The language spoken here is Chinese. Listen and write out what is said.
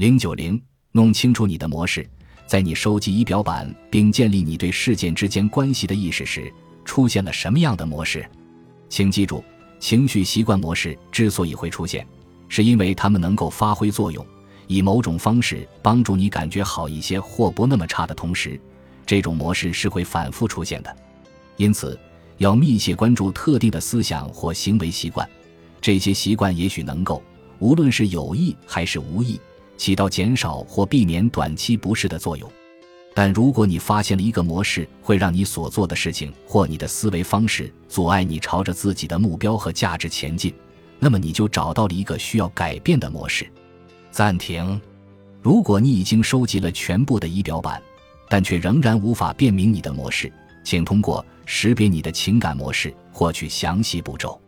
零九零，弄清楚你的模式。在你收集仪表板并建立你对事件之间关系的意识时，出现了什么样的模式？请记住，情绪习惯模式之所以会出现，是因为它们能够发挥作用，以某种方式帮助你感觉好一些或不那么差的同时，这种模式是会反复出现的。因此，要密切关注特定的思想或行为习惯，这些习惯也许能够，无论是有意还是无意。起到减少或避免短期不适的作用，但如果你发现了一个模式会让你所做的事情或你的思维方式阻碍你朝着自己的目标和价值前进，那么你就找到了一个需要改变的模式。暂停。如果你已经收集了全部的仪表板，但却仍然无法辨明你的模式，请通过识别你的情感模式获取详细步骤。